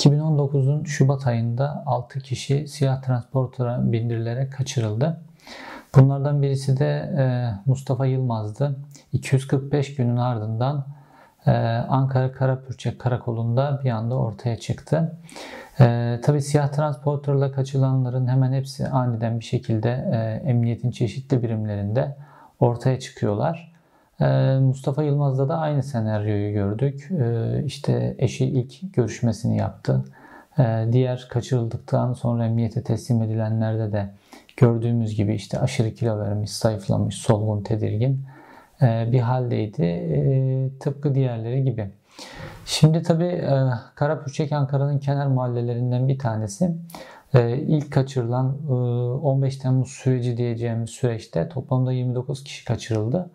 2019'un Şubat ayında 6 kişi siyah transportera bindirilerek kaçırıldı. Bunlardan birisi de e, Mustafa Yılmaz'dı. 245 günün ardından e, Ankara Karapürçek Karakolu'nda bir anda ortaya çıktı. E, tabii siyah transporterla kaçılanların hemen hepsi aniden bir şekilde emniyetin çeşitli birimlerinde ortaya çıkıyorlar. Mustafa Yılmaz'da da aynı senaryoyu gördük. İşte eşi ilk görüşmesini yaptı. Diğer kaçırıldıktan sonra emniyete teslim edilenlerde de gördüğümüz gibi işte aşırı kilo vermiş, zayıflamış, solgun, tedirgin e, bir haldeydi. E, tıpkı diğerleri gibi. Şimdi tabii e, Karapürçek Ankara'nın kenar mahallelerinden bir tanesi. İlk kaçırılan 15 Temmuz süreci diyeceğimiz süreçte toplamda 29 kişi kaçırıldı.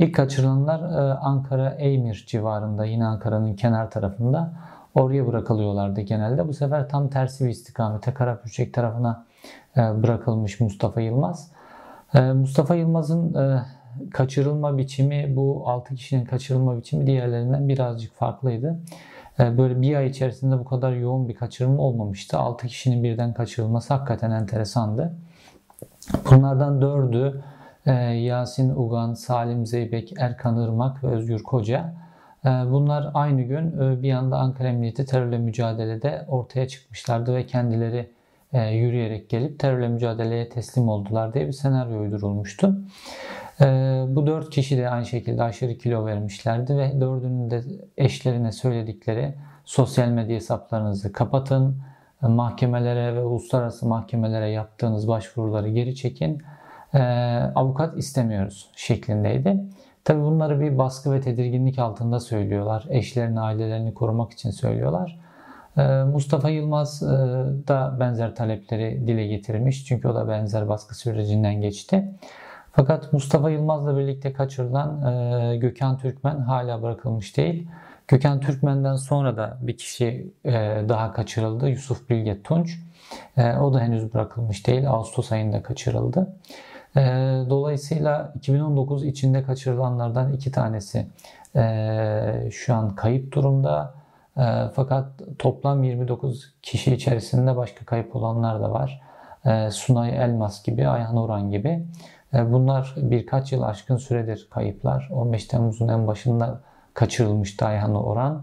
İlk kaçırılanlar Ankara Eymir civarında yine Ankara'nın kenar tarafında oraya bırakılıyorlardı genelde. Bu sefer tam tersi bir istikamete Karapürçek tarafına e, bırakılmış Mustafa Yılmaz. E, Mustafa Yılmaz'ın e, kaçırılma biçimi bu 6 kişinin kaçırılma biçimi diğerlerinden birazcık farklıydı. Böyle bir ay içerisinde bu kadar yoğun bir kaçırılma olmamıştı. 6 kişinin birden kaçırılması hakikaten enteresandı. Bunlardan dördü Yasin Ugan, Salim Zeybek, Erkan Irmak ve Özgür Koca. Bunlar aynı gün bir anda Ankara Emniyeti terörle mücadelede ortaya çıkmışlardı ve kendileri e, yürüyerek gelip terörle mücadeleye teslim oldular diye bir senaryo uydurulmuştu. E, bu dört kişi de aynı şekilde aşırı kilo vermişlerdi ve dördünün de eşlerine söyledikleri sosyal medya hesaplarınızı kapatın, mahkemelere ve uluslararası mahkemelere yaptığınız başvuruları geri çekin, e, avukat istemiyoruz şeklindeydi. Tabi bunları bir baskı ve tedirginlik altında söylüyorlar. Eşlerini, ailelerini korumak için söylüyorlar. Ee, Mustafa Yılmaz e, da benzer talepleri dile getirmiş. Çünkü o da benzer baskı sürecinden geçti. Fakat Mustafa Yılmaz'la birlikte kaçırılan e, Gökhan Türkmen hala bırakılmış değil. Gökhan Türkmen'den sonra da bir kişi e, daha kaçırıldı. Yusuf Bilge Tunç. O da henüz bırakılmış değil. Ağustos ayında kaçırıldı. Dolayısıyla 2019 içinde kaçırılanlardan iki tanesi şu an kayıp durumda. E, fakat toplam 29 kişi içerisinde başka kayıp olanlar da var. E, Sunay Elmas gibi, Ayhan Orhan gibi. E, bunlar birkaç yıl aşkın süredir kayıplar. 15 Temmuz'un en başında kaçırılmıştı Ayhan Orhan.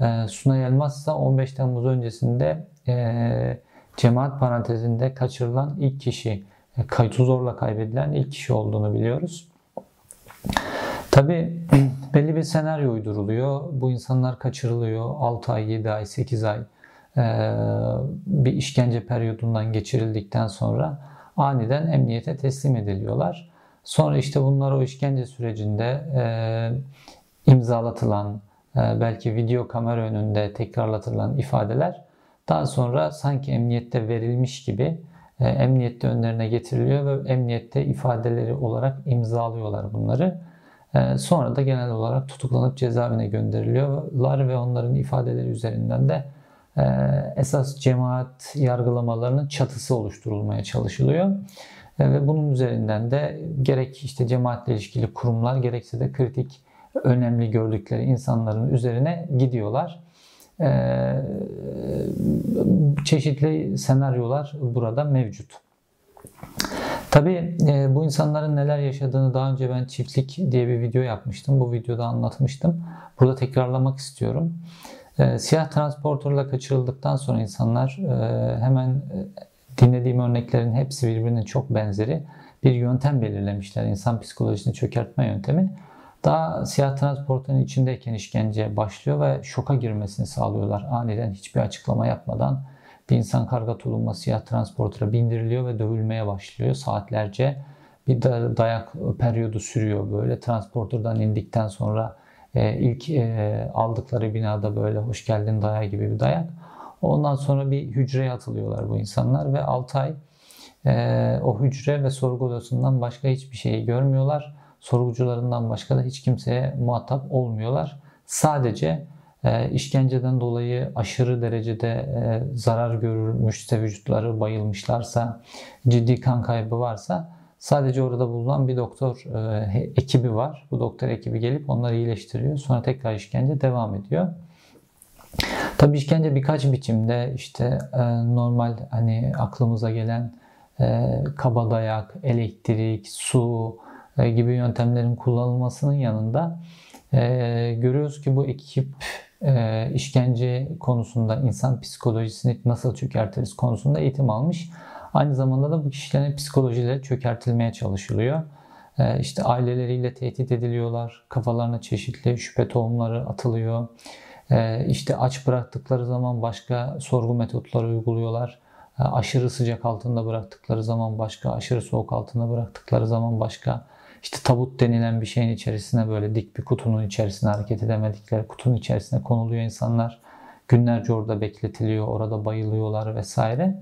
E, Sunay Elmas ise 15 Temmuz öncesinde e, cemaat parantezinde kaçırılan ilk kişi, e, kayıtı zorla kaybedilen ilk kişi olduğunu biliyoruz. Tabi belli bir senaryo uyduruluyor. Bu insanlar kaçırılıyor. 6 ay, 7 ay, 8 ay bir işkence periyodundan geçirildikten sonra aniden emniyete teslim ediliyorlar. Sonra işte bunlar o işkence sürecinde imzalatılan, belki video kamera önünde tekrarlatılan ifadeler daha sonra sanki emniyette verilmiş gibi emniyette önlerine getiriliyor ve emniyette ifadeleri olarak imzalıyorlar bunları. Ee, sonra da genel olarak tutuklanıp cezaevine gönderiliyorlar ve onların ifadeleri üzerinden de e, esas cemaat yargılamalarının çatısı oluşturulmaya çalışılıyor. E, ve bunun üzerinden de gerek işte cemaatle ilişkili kurumlar gerekse de kritik önemli gördükleri insanların üzerine gidiyorlar. E, çeşitli senaryolar burada mevcut. Tabii e, bu insanların neler yaşadığını daha önce ben çiftlik diye bir video yapmıştım. Bu videoda anlatmıştım. Burada tekrarlamak istiyorum. E, siyah transporterla kaçırıldıktan sonra insanlar e, hemen e, dinlediğim örneklerin hepsi birbirinin çok benzeri bir yöntem belirlemişler. İnsan psikolojisini çökertme yöntemi. Daha siyah transportörün içindeyken işkence başlıyor ve şoka girmesini sağlıyorlar. Aniden hiçbir açıklama yapmadan bir insan karga tulumba siyah transportera bindiriliyor ve dövülmeye başlıyor saatlerce. Bir dayak periyodu sürüyor böyle. Transporterdan indikten sonra e, ilk e, aldıkları binada böyle hoş geldin dayağı gibi bir dayak. Ondan sonra bir hücreye atılıyorlar bu insanlar ve 6 ay e, o hücre ve sorgu odasından başka hiçbir şeyi görmüyorlar. Sorgucularından başka da hiç kimseye muhatap olmuyorlar. Sadece e, işkenceden dolayı aşırı derecede e, zarar görülmüşse vücutları bayılmışlarsa, ciddi kan kaybı varsa sadece orada bulunan bir doktor e, ekibi var. Bu doktor ekibi gelip onları iyileştiriyor. Sonra tekrar işkence devam ediyor. Tabii işkence birkaç biçimde işte e, normal hani aklımıza gelen e, kaba dayak, elektrik, su gibi yöntemlerin kullanılmasının yanında e, görüyoruz ki bu ekip e, işkence konusunda insan psikolojisini nasıl çökertiriz konusunda eğitim almış. Aynı zamanda da bu kişilerin psikolojileri çökertilmeye çalışılıyor. E, işte aileleriyle tehdit ediliyorlar, kafalarına çeşitli şüphe tohumları atılıyor. E, işte aç bıraktıkları zaman başka sorgu metotları uyguluyorlar. E, aşırı sıcak altında bıraktıkları zaman başka, aşırı soğuk altında bıraktıkları zaman başka işte tabut denilen bir şeyin içerisine böyle dik bir kutunun içerisine hareket edemedikleri kutunun içerisine konuluyor insanlar. Günlerce orada bekletiliyor, orada bayılıyorlar vesaire.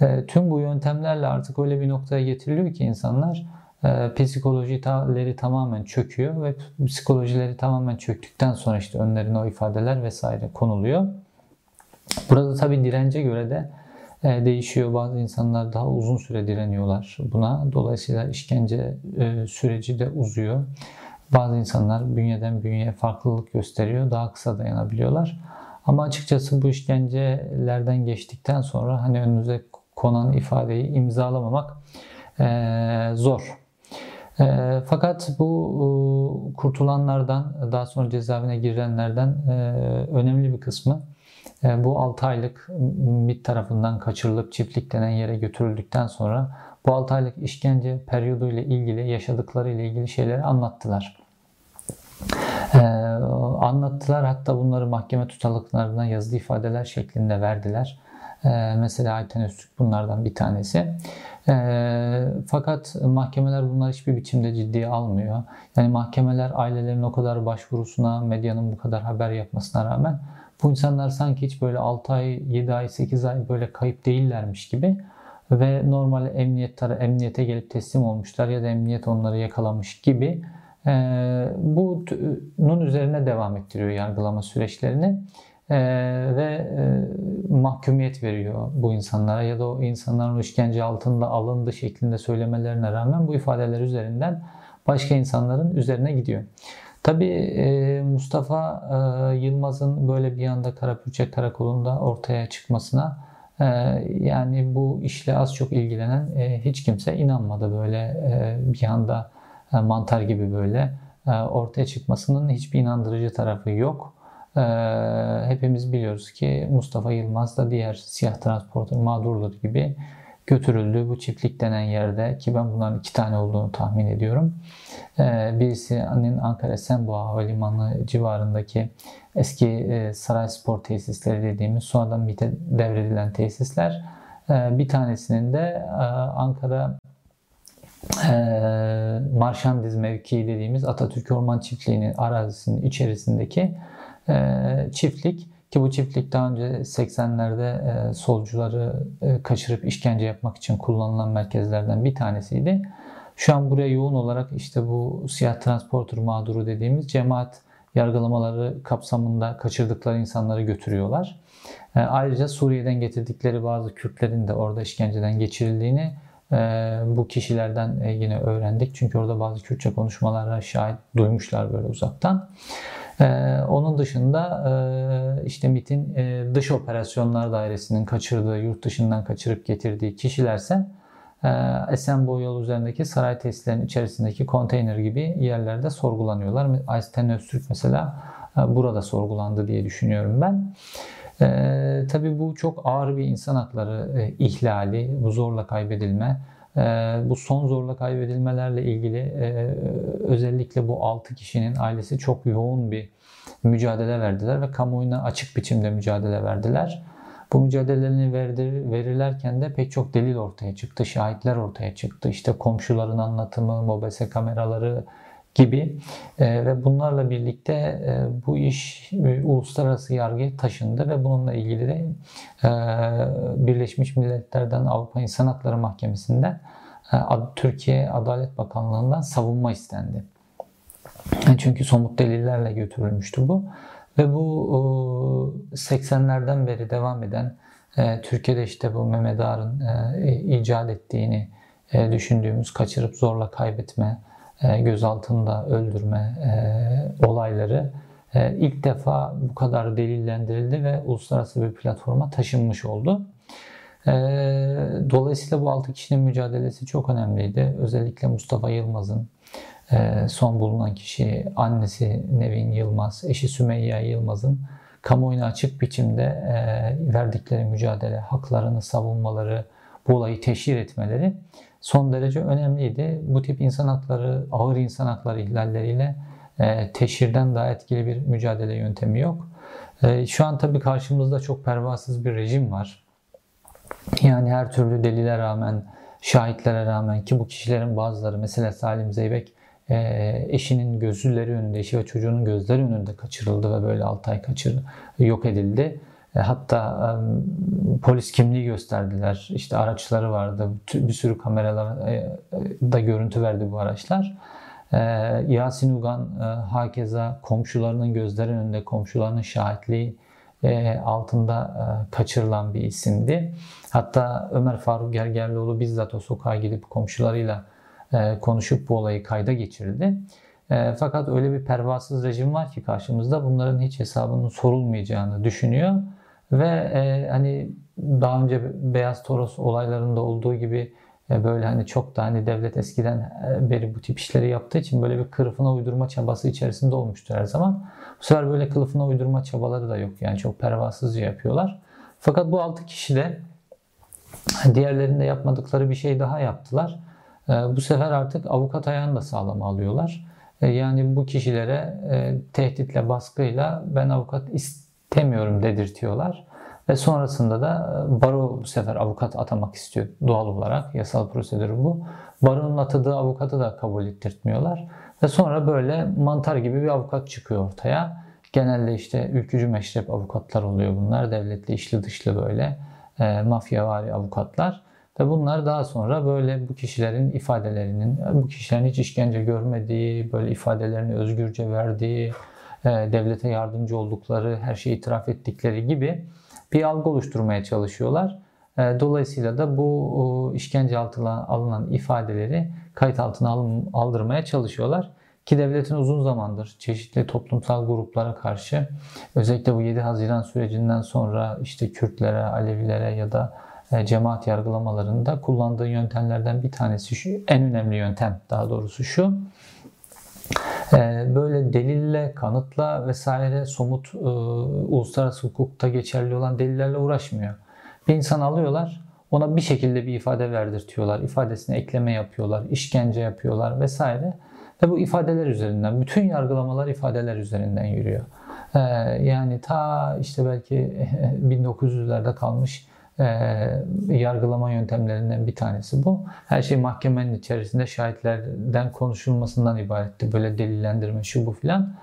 E, tüm bu yöntemlerle artık öyle bir noktaya getiriliyor ki insanlar e, psikolojileri tamamen çöküyor ve psikolojileri tamamen çöktükten sonra işte önlerine o ifadeler vesaire konuluyor. Burada tabi dirence göre de değişiyor. Bazı insanlar daha uzun süre direniyorlar buna. Dolayısıyla işkence e, süreci de uzuyor. Bazı insanlar bünyeden bünyeye farklılık gösteriyor. Daha kısa dayanabiliyorlar. Ama açıkçası bu işkencelerden geçtikten sonra hani önünüze konan ifadeyi imzalamamak e, zor. fakat bu kurtulanlardan, daha sonra cezaevine girenlerden önemli bir kısmı e, bu 6 aylık MİT tarafından kaçırılıp çiftlik denen yere götürüldükten sonra bu 6 aylık işkence periyodu ile ilgili yaşadıkları ile ilgili şeyleri anlattılar. Ee, anlattılar hatta bunları mahkeme tutalıklarına yazılı ifadeler şeklinde verdiler. Ee, mesela Ayten Öztürk bunlardan bir tanesi. Ee, fakat mahkemeler bunları hiçbir biçimde ciddiye almıyor. Yani mahkemeler ailelerin o kadar başvurusuna, medyanın bu kadar haber yapmasına rağmen bu insanlar sanki hiç böyle 6 ay, 7 ay, 8 ay böyle kayıp değillermiş gibi ve normal emniyet emniyete gelip teslim olmuşlar ya da emniyet onları yakalamış gibi e, bunun üzerine devam ettiriyor yargılama süreçlerini e, ve e, mahkumiyet veriyor bu insanlara ya da o insanların işkence altında alındı şeklinde söylemelerine rağmen bu ifadeler üzerinden başka insanların üzerine gidiyor. Tabii e, Mustafa e, Yılmaz'ın böyle bir anda Karapürçek Karakolu'nda ortaya çıkmasına e, yani bu işle az çok ilgilenen hiç kimse inanmadı böyle bir anda mantar gibi böyle ortaya çıkmasının hiçbir inandırıcı tarafı yok. Hepimiz biliyoruz ki Mustafa Yılmaz da diğer siyah transporter mağdurları gibi götürüldü bu çiftlik denen yerde ki ben bunların iki tane olduğunu tahmin ediyorum. Ee, birisinin Ankara Esenboğa Havalimanı civarındaki eski e, saray spor tesisleri dediğimiz sonradan MİT'e devredilen tesisler. Ee, bir tanesinin de e, Ankara e, Marşandiz mevkii dediğimiz Atatürk Orman Çiftliği'nin arazisinin içerisindeki çiftlik ki bu çiftlik daha önce 80'lerde e, solcuları e, kaçırıp işkence yapmak için kullanılan merkezlerden bir tanesiydi. Şu an buraya yoğun olarak işte bu siyah transporter mağduru dediğimiz cemaat yargılamaları kapsamında kaçırdıkları insanları götürüyorlar. E, ayrıca Suriye'den getirdikleri bazı Kürtlerin de orada işkenceden geçirildiğini bu kişilerden yine öğrendik. Çünkü orada bazı Kürtçe konuşmalara şahit duymuşlar böyle uzaktan. Ee, onun dışında e, işte MIT'in e, dış operasyonlar dairesinin kaçırdığı, yurt dışından kaçırıp getirdiği kişilerse e, Esenboğa yolu üzerindeki saray tesislerinin içerisindeki konteyner gibi yerlerde sorgulanıyorlar. Aysten Öztürk mesela e, burada sorgulandı diye düşünüyorum ben. E, tabii bu çok ağır bir insan hakları e, ihlali, bu zorla kaybedilme. Ee, bu son zorla kaybedilmelerle ilgili e, özellikle bu 6 kişinin ailesi çok yoğun bir mücadele verdiler ve kamuoyuna açık biçimde mücadele verdiler. Bu mücadelelerini verirlerken de pek çok delil ortaya çıktı, şahitler ortaya çıktı. İşte komşuların anlatımı, mobese kameraları gibi e, ve bunlarla birlikte e, bu iş e, uluslararası yargıya taşındı ve bununla ilgili de e, Birleşmiş Milletler'den Avrupa İnsan Hakları Mahkemesi'nden e, Türkiye Adalet Bakanlığı'ndan savunma istendi. Çünkü somut delillerle götürülmüştü bu. Ve bu 80'lerden beri devam eden e, Türkiye'de işte bu Mehmet Ağar'ın e, icat ettiğini e, düşündüğümüz kaçırıp zorla kaybetme, gözaltında öldürme olayları e, ilk defa bu kadar delillendirildi ve uluslararası bir platforma taşınmış oldu. E, dolayısıyla bu 6 kişinin mücadelesi çok önemliydi. Özellikle Mustafa Yılmaz'ın e, son bulunan kişi annesi Nevin Yılmaz, eşi Sümeyye Yılmaz'ın kamuoyuna açık biçimde verdikleri mücadele, haklarını savunmaları, bu olayı teşhir etmeleri son derece önemliydi. Bu tip insan hakları, ağır insan hakları ihlalleriyle e, teşhirden daha etkili bir mücadele yöntemi yok. E, şu an tabii karşımızda çok pervasız bir rejim var. Yani her türlü delile rağmen, şahitlere rağmen ki bu kişilerin bazıları mesela Salim Zeybek e, eşinin gözleri önünde, eşi ve çocuğunun gözleri önünde kaçırıldı ve böyle 6 ay kaçır, yok edildi. E, hatta polis kimliği gösterdiler. İşte araçları vardı. Bir sürü kameralar e, da görüntü verdi bu araçlar. E, Yasin Ugan hakeza komşularının gözleri önünde, komşularının şahitliği altında kaçırılan bir isimdi. Hatta Ömer Faruk Gergerlioğlu bizzat o sokağa gidip komşularıyla konuşup bu olayı kayda geçirdi. Fakat öyle bir pervasız rejim var ki karşımızda bunların hiç hesabının sorulmayacağını düşünüyor. Ve e, hani daha önce Beyaz Toros olaylarında olduğu gibi e, böyle hani çok da hani devlet eskiden e, beri bu tip işleri yaptığı için böyle bir kılıfına uydurma çabası içerisinde olmuştur her zaman. Bu sefer böyle kılıfına uydurma çabaları da yok. Yani çok pervasızca yapıyorlar. Fakat bu altı kişi de diğerlerinde yapmadıkları bir şey daha yaptılar. E, bu sefer artık avukat ayağını da sağlam alıyorlar. E, yani bu kişilere e, tehditle, baskıyla ben avukat ist istemiyorum dedirtiyorlar. Ve sonrasında da e, baro bu sefer avukat atamak istiyor doğal olarak. Yasal prosedür bu. Baronun atadığı avukatı da kabul ettirtmiyorlar. Ve sonra böyle mantar gibi bir avukat çıkıyor ortaya. Genelde işte ülkücü meşrep avukatlar oluyor bunlar. Devletli işli dışlı böyle e, mafyavari avukatlar. Ve bunlar daha sonra böyle bu kişilerin ifadelerinin, bu kişilerin hiç işkence görmediği, böyle ifadelerini özgürce verdiği, devlete yardımcı oldukları, her şeyi itiraf ettikleri gibi bir algı oluşturmaya çalışıyorlar. E, dolayısıyla da bu işkence altına alınan ifadeleri kayıt altına aldırmaya çalışıyorlar. Ki devletin uzun zamandır çeşitli toplumsal gruplara karşı özellikle bu 7 Haziran sürecinden sonra işte Kürtlere, Alevilere ya da e, cemaat yargılamalarında kullandığı yöntemlerden bir tanesi şu, en önemli yöntem daha doğrusu şu. Ee, böyle delille, kanıtla vesaire somut e, uluslararası hukukta geçerli olan delillerle uğraşmıyor. Bir insan alıyorlar, ona bir şekilde bir ifade verdirtiyorlar, ifadesine ekleme yapıyorlar, işkence yapıyorlar vesaire. Ve bu ifadeler üzerinden, bütün yargılamalar ifadeler üzerinden yürüyor. Ee, yani ta işte belki 1900'lerde kalmış e, yargılama yöntemlerinden bir tanesi bu. Her şey mahkemenin içerisinde şahitlerden konuşulmasından ibaretti. Böyle delillendirme şu bu filan.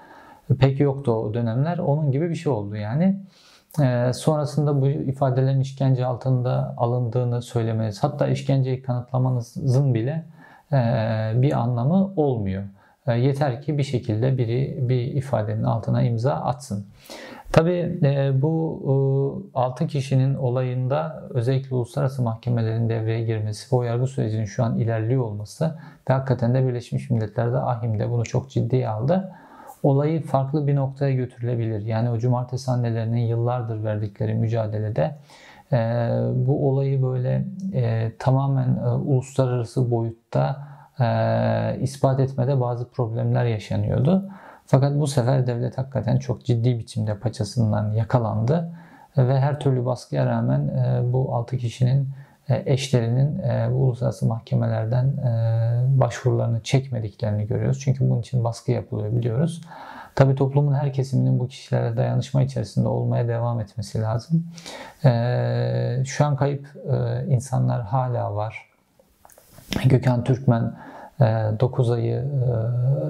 Pek yoktu o dönemler. Onun gibi bir şey oldu yani. E, sonrasında bu ifadelerin işkence altında alındığını söylemeniz, hatta işkenceyi kanıtlamanızın bile e, bir anlamı olmuyor. E, yeter ki bir şekilde biri bir ifadenin altına imza atsın. Tabii e, bu e, 6 kişinin olayında özellikle uluslararası mahkemelerin devreye girmesi ve o yargı sürecinin şu an ilerliyor olması ve hakikaten de Birleşmiş Milletler'de AHİM'de bunu çok ciddiye aldı. Olayı farklı bir noktaya götürülebilir. Yani o cumartesi annelerinin yıllardır verdikleri mücadelede e, bu olayı böyle e, tamamen e, uluslararası boyutta e, ispat etmede bazı problemler yaşanıyordu. Fakat bu sefer devlet hakikaten çok ciddi biçimde paçasından yakalandı ve her türlü baskıya rağmen e, bu 6 kişinin e, eşlerinin e, bu uluslararası mahkemelerden başvurularını çekmediklerini görüyoruz. Çünkü bunun için baskı yapılıyor biliyoruz. Tabi toplumun her kesiminin bu kişilere dayanışma içerisinde olmaya devam etmesi lazım. Şu an kayıp insanlar hala var. Gökhan Türkmen 9 ee, ayı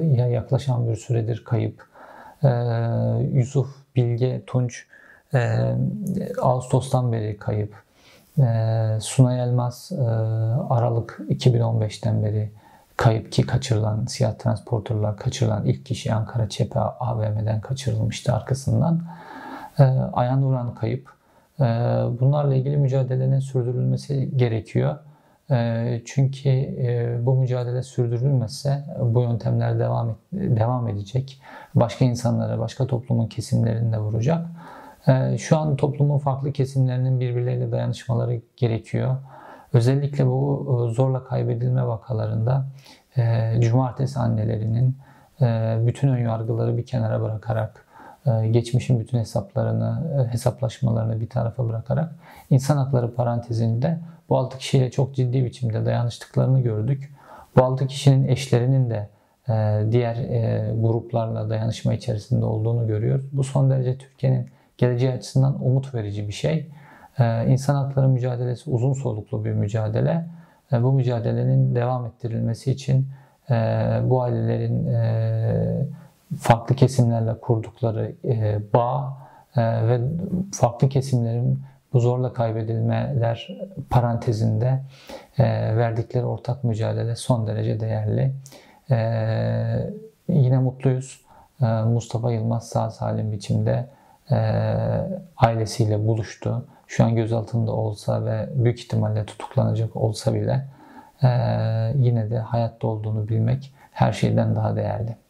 e, ya yaklaşan bir süredir kayıp. Ee, Yusuf Bilge Tunç e, Ağustos'tan beri kayıp. Ee, Sunay Elmas e, Aralık 2015'ten beri kayıp ki kaçırılan siyah transporterlar kaçırılan ilk kişi Ankara Çepe AVM'den kaçırılmıştı arkasından. Ayan Uran kayıp. Bunlarla ilgili mücadelenin sürdürülmesi gerekiyor. E, çünkü e, bu mücadele sürdürülmezse bu yöntemler devam et, devam edecek. Başka insanlara, başka toplumun kesimlerini de vuracak. E, şu an toplumun farklı kesimlerinin birbirleriyle dayanışmaları gerekiyor. Özellikle bu zorla kaybedilme vakalarında cumartesi annelerinin bütün ön yargıları bir kenara bırakarak geçmişin bütün hesaplarını, hesaplaşmalarını bir tarafa bırakarak insan hakları parantezinde bu 6 kişiyle çok ciddi biçimde dayanıştıklarını gördük. Bu 6 kişinin eşlerinin de e, diğer e, gruplarla dayanışma içerisinde olduğunu görüyoruz. Bu son derece Türkiye'nin geleceği açısından umut verici bir şey. E, insan hakları mücadelesi uzun soluklu bir mücadele. Bu mücadelenin devam ettirilmesi için bu ailelerin farklı kesimlerle kurdukları bağ ve farklı kesimlerin bu zorla kaybedilmeler parantezinde e, verdikleri ortak mücadele son derece değerli. E, yine mutluyuz. E, Mustafa Yılmaz sağ salim biçimde e, ailesiyle buluştu. Şu an gözaltında olsa ve büyük ihtimalle tutuklanacak olsa bile e, yine de hayatta olduğunu bilmek her şeyden daha değerli.